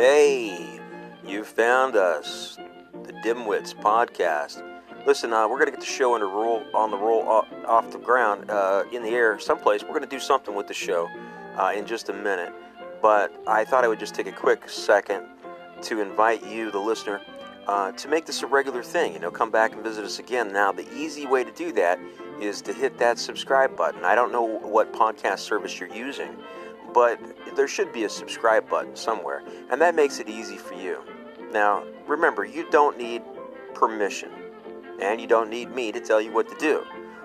Hey, you found us, the Dimwits podcast. Listen, uh, we're going to get the show on the roll, on the roll off, off the ground, uh, in the air, someplace. We're going to do something with the show uh, in just a minute. But I thought I would just take a quick second to invite you, the listener, uh, to make this a regular thing. You know, come back and visit us again. Now, the easy way to do that is to hit that subscribe button. I don't know what podcast service you're using, but there should be a subscribe button somewhere, and that makes it easy for you. Now, remember, you don't need permission, and you don't need me to tell you what to do.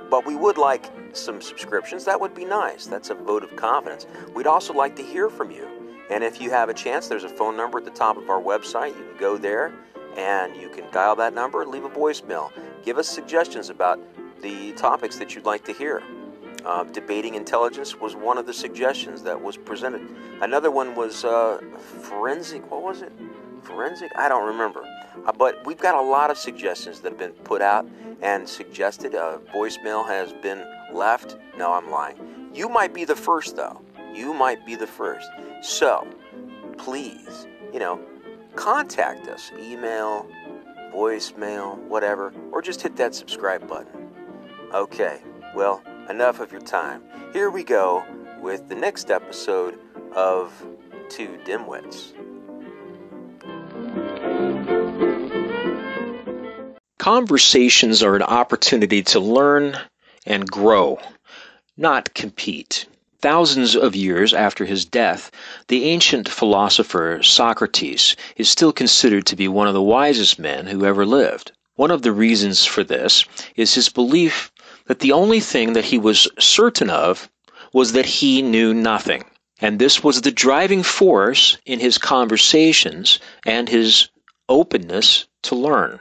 But we would like some subscriptions. That would be nice. That's a vote of confidence. We'd also like to hear from you. And if you have a chance, there's a phone number at the top of our website. You can go there and you can dial that number and leave a voicemail. Give us suggestions about the topics that you'd like to hear. Uh, debating intelligence was one of the suggestions that was presented. Another one was uh, forensic. What was it? Forensic? I don't remember. Uh, but we've got a lot of suggestions that have been put out and suggested. A voicemail has been left. No, I'm lying. You might be the first, though. You might be the first. So, please, you know, contact us. Email, voicemail, whatever, or just hit that subscribe button. Okay, well, enough of your time. Here we go with the next episode of Two Dimwits. Conversations are an opportunity to learn and grow, not compete. Thousands of years after his death, the ancient philosopher Socrates is still considered to be one of the wisest men who ever lived. One of the reasons for this is his belief that the only thing that he was certain of was that he knew nothing. And this was the driving force in his conversations and his openness to learn.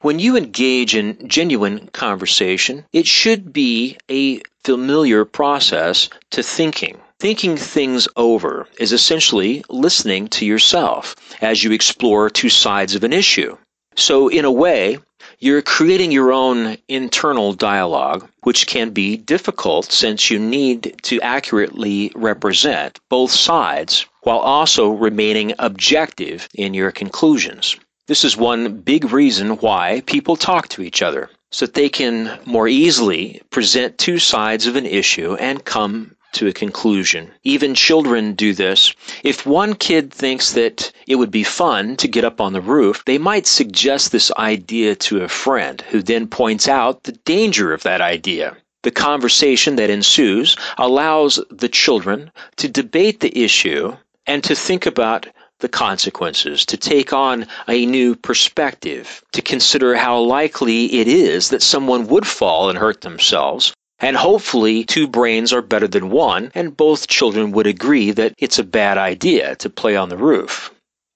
When you engage in genuine conversation, it should be a familiar process to thinking. Thinking things over is essentially listening to yourself as you explore two sides of an issue. So, in a way, you're creating your own internal dialogue, which can be difficult since you need to accurately represent both sides while also remaining objective in your conclusions. This is one big reason why people talk to each other, so that they can more easily present two sides of an issue and come to a conclusion. Even children do this. If one kid thinks that it would be fun to get up on the roof, they might suggest this idea to a friend who then points out the danger of that idea. The conversation that ensues allows the children to debate the issue and to think about the consequences, to take on a new perspective, to consider how likely it is that someone would fall and hurt themselves. And hopefully, two brains are better than one, and both children would agree that it's a bad idea to play on the roof.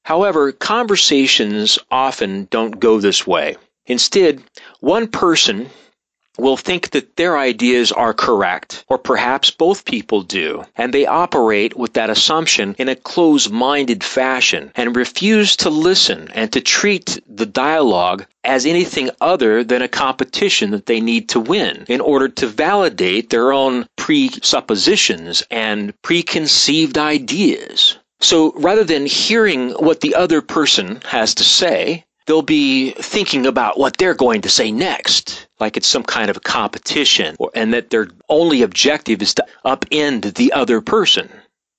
However, conversations often don't go this way. Instead, one person will think that their ideas are correct, or perhaps both people do, and they operate with that assumption in a close minded fashion and refuse to listen and to treat the dialogue as anything other than a competition that they need to win in order to validate their own presuppositions and preconceived ideas. So rather than hearing what the other person has to say, they'll be thinking about what they're going to say next, like it's some kind of a competition, or, and that their only objective is to upend the other person.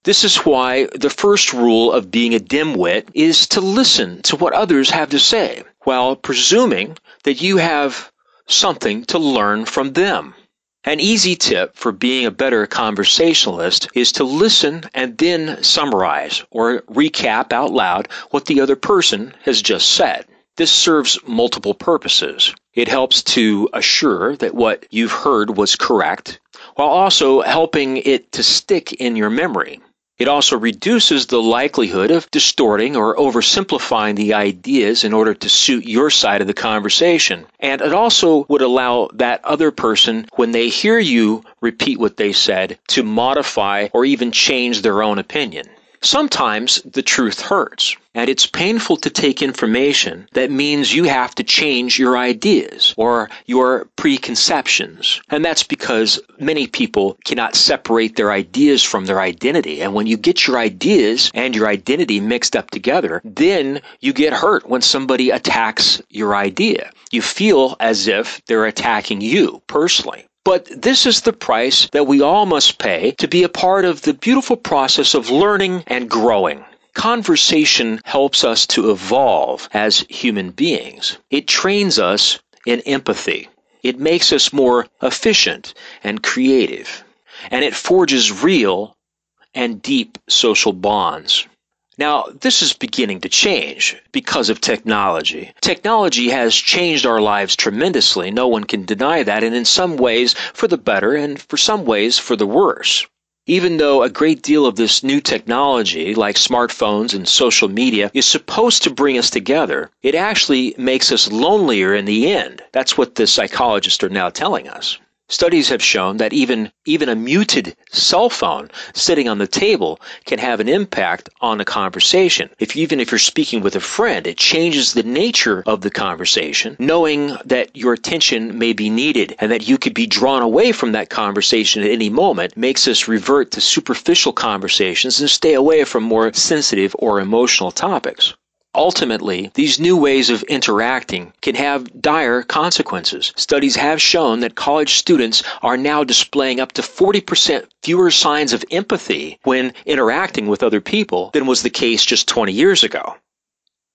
This is why the first rule of being a dimwit is to listen to what others have to say, while presuming that you have something to learn from them. An easy tip for being a better conversationalist is to listen and then summarize or recap out loud what the other person has just said. This serves multiple purposes. It helps to assure that what you've heard was correct, while also helping it to stick in your memory. It also reduces the likelihood of distorting or oversimplifying the ideas in order to suit your side of the conversation. And it also would allow that other person, when they hear you repeat what they said, to modify or even change their own opinion. Sometimes the truth hurts, and it's painful to take information that means you have to change your ideas or your preconceptions. And that's because many people cannot separate their ideas from their identity. And when you get your ideas and your identity mixed up together, then you get hurt when somebody attacks your idea. You feel as if they're attacking you personally. But this is the price that we all must pay to be a part of the beautiful process of learning and growing. Conversation helps us to evolve as human beings. It trains us in empathy. It makes us more efficient and creative. And it forges real and deep social bonds. Now, this is beginning to change because of technology. Technology has changed our lives tremendously. No one can deny that, and in some ways for the better, and for some ways for the worse. Even though a great deal of this new technology, like smartphones and social media, is supposed to bring us together, it actually makes us lonelier in the end. That's what the psychologists are now telling us. Studies have shown that even, even a muted cell phone sitting on the table can have an impact on a conversation. If even if you're speaking with a friend, it changes the nature of the conversation, knowing that your attention may be needed and that you could be drawn away from that conversation at any moment makes us revert to superficial conversations and stay away from more sensitive or emotional topics. Ultimately, these new ways of interacting can have dire consequences. Studies have shown that college students are now displaying up to 40% fewer signs of empathy when interacting with other people than was the case just 20 years ago.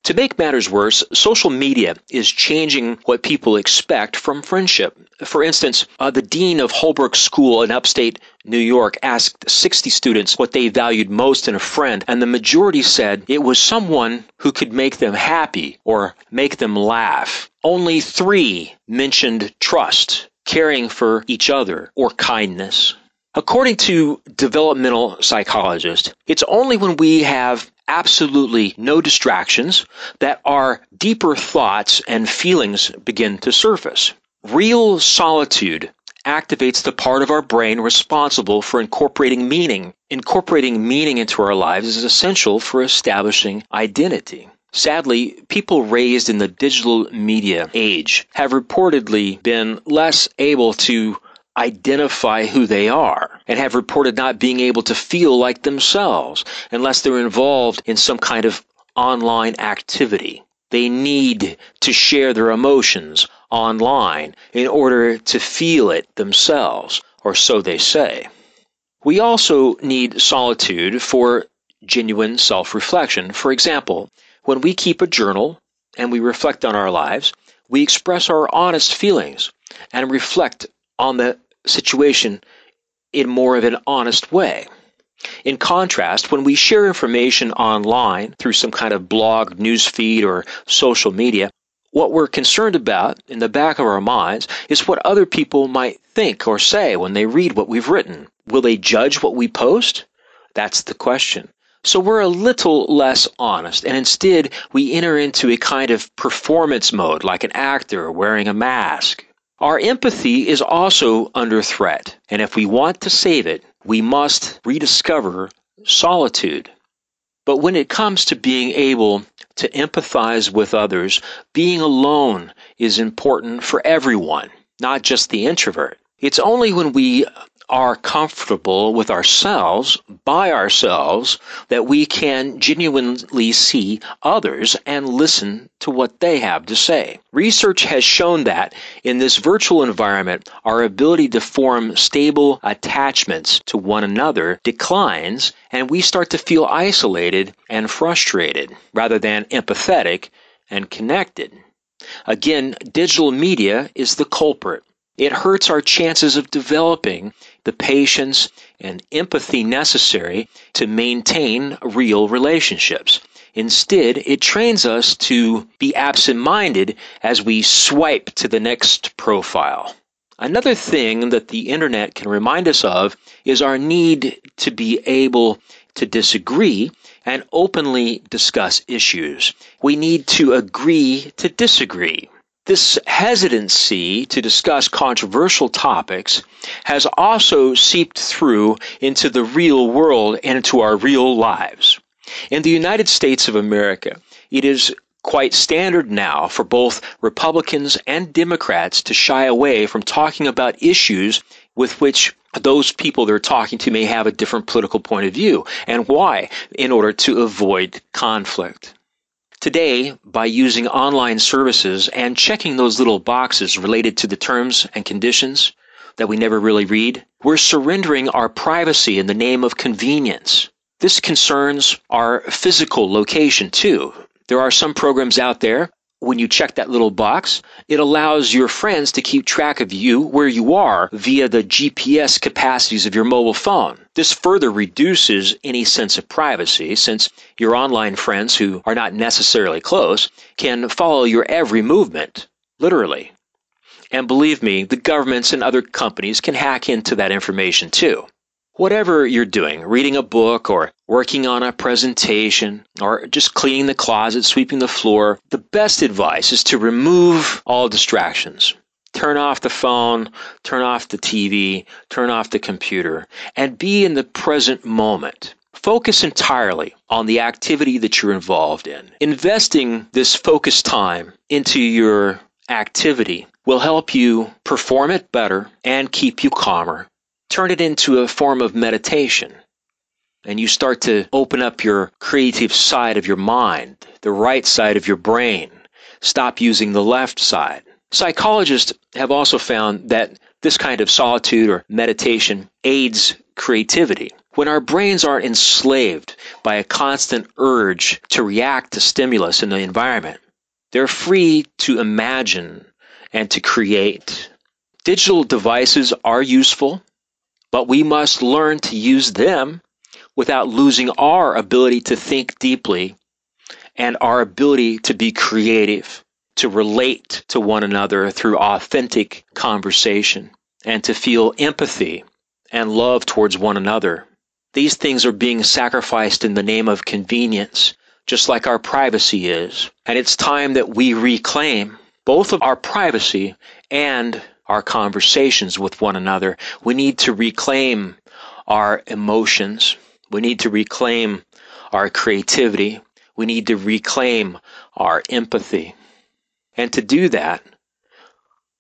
To make matters worse, social media is changing what people expect from friendship. For instance, uh, the dean of Holbrook School in upstate New York asked 60 students what they valued most in a friend, and the majority said it was someone who could make them happy or make them laugh. Only three mentioned trust, caring for each other, or kindness. According to developmental psychologists, it's only when we have absolutely no distractions that our deeper thoughts and feelings begin to surface. Real solitude activates the part of our brain responsible for incorporating meaning. Incorporating meaning into our lives is essential for establishing identity. Sadly, people raised in the digital media age have reportedly been less able to identify who they are and have reported not being able to feel like themselves unless they're involved in some kind of online activity. They need to share their emotions online in order to feel it themselves, or so they say. We also need solitude for genuine self reflection. For example, when we keep a journal and we reflect on our lives, we express our honest feelings and reflect on the situation in more of an honest way. In contrast, when we share information online through some kind of blog, news feed, or social media, what we're concerned about in the back of our minds is what other people might think or say when they read what we've written. Will they judge what we post? That's the question. So we're a little less honest, and instead we enter into a kind of performance mode like an actor wearing a mask. Our empathy is also under threat, and if we want to save it, we must rediscover solitude. But when it comes to being able to empathize with others, being alone is important for everyone, not just the introvert. It's only when we are comfortable with ourselves, by ourselves, that we can genuinely see others and listen to what they have to say. Research has shown that in this virtual environment, our ability to form stable attachments to one another declines, and we start to feel isolated and frustrated rather than empathetic and connected. Again, digital media is the culprit. It hurts our chances of developing the patience and empathy necessary to maintain real relationships. Instead, it trains us to be absent minded as we swipe to the next profile. Another thing that the internet can remind us of is our need to be able to disagree and openly discuss issues. We need to agree to disagree. This hesitancy to discuss controversial topics has also seeped through into the real world and into our real lives. In the United States of America, it is quite standard now for both Republicans and Democrats to shy away from talking about issues with which those people they're talking to may have a different political point of view. And why? In order to avoid conflict. Today, by using online services and checking those little boxes related to the terms and conditions that we never really read, we're surrendering our privacy in the name of convenience. This concerns our physical location too. There are some programs out there when you check that little box, it allows your friends to keep track of you where you are via the GPS capacities of your mobile phone. This further reduces any sense of privacy since your online friends who are not necessarily close can follow your every movement, literally. And believe me, the governments and other companies can hack into that information too. Whatever you're doing, reading a book or working on a presentation or just cleaning the closet, sweeping the floor, the best advice is to remove all distractions. Turn off the phone, turn off the TV, turn off the computer, and be in the present moment. Focus entirely on the activity that you're involved in. Investing this focused time into your activity will help you perform it better and keep you calmer turn it into a form of meditation. And you start to open up your creative side of your mind, the right side of your brain. Stop using the left side. Psychologists have also found that this kind of solitude or meditation aids creativity. When our brains aren't enslaved by a constant urge to react to stimulus in the environment, they're free to imagine and to create. Digital devices are useful, but we must learn to use them without losing our ability to think deeply and our ability to be creative, to relate to one another through authentic conversation, and to feel empathy and love towards one another. These things are being sacrificed in the name of convenience, just like our privacy is. And it's time that we reclaim both of our privacy and our conversations with one another. We need to reclaim our emotions. We need to reclaim our creativity. We need to reclaim our empathy. And to do that,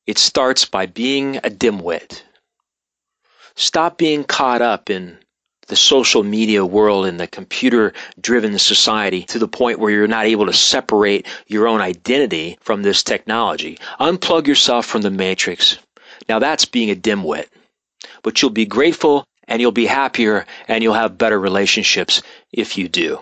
it starts by being a dimwit. Stop being caught up in the social media world and the computer driven society to the point where you're not able to separate your own identity from this technology. Unplug yourself from the matrix. Now that's being a dimwit. But you'll be grateful and you'll be happier and you'll have better relationships if you do.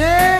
turn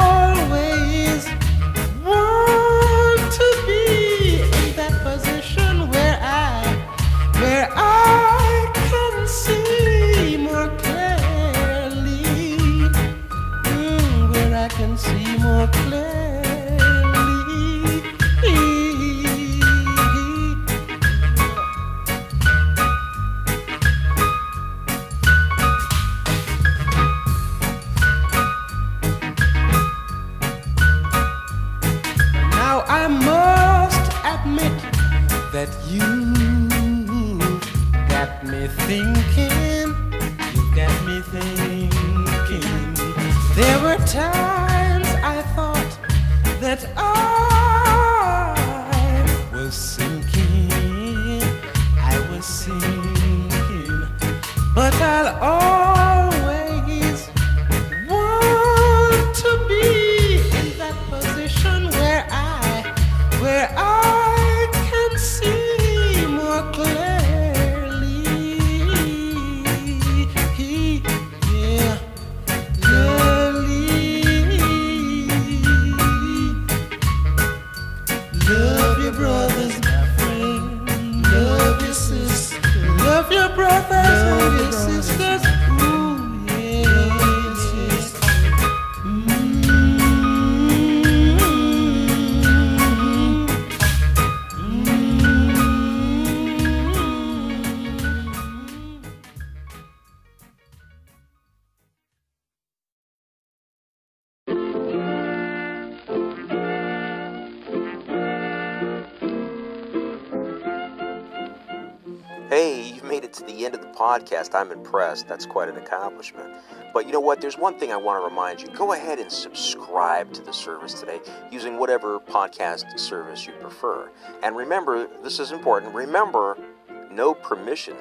that you got me thinking. You got me thinking. There were times I thought that I was sinking. I was sinking. But I'll always want to be in that position where I, where I. end of the podcast. I'm impressed. That's quite an accomplishment. But you know what? There's one thing I want to remind you. Go ahead and subscribe to the service today using whatever podcast service you prefer. And remember, this is important. Remember, no permission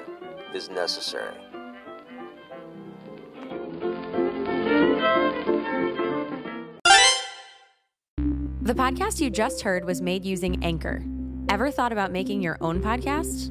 is necessary. The podcast you just heard was made using Anchor. Ever thought about making your own podcast?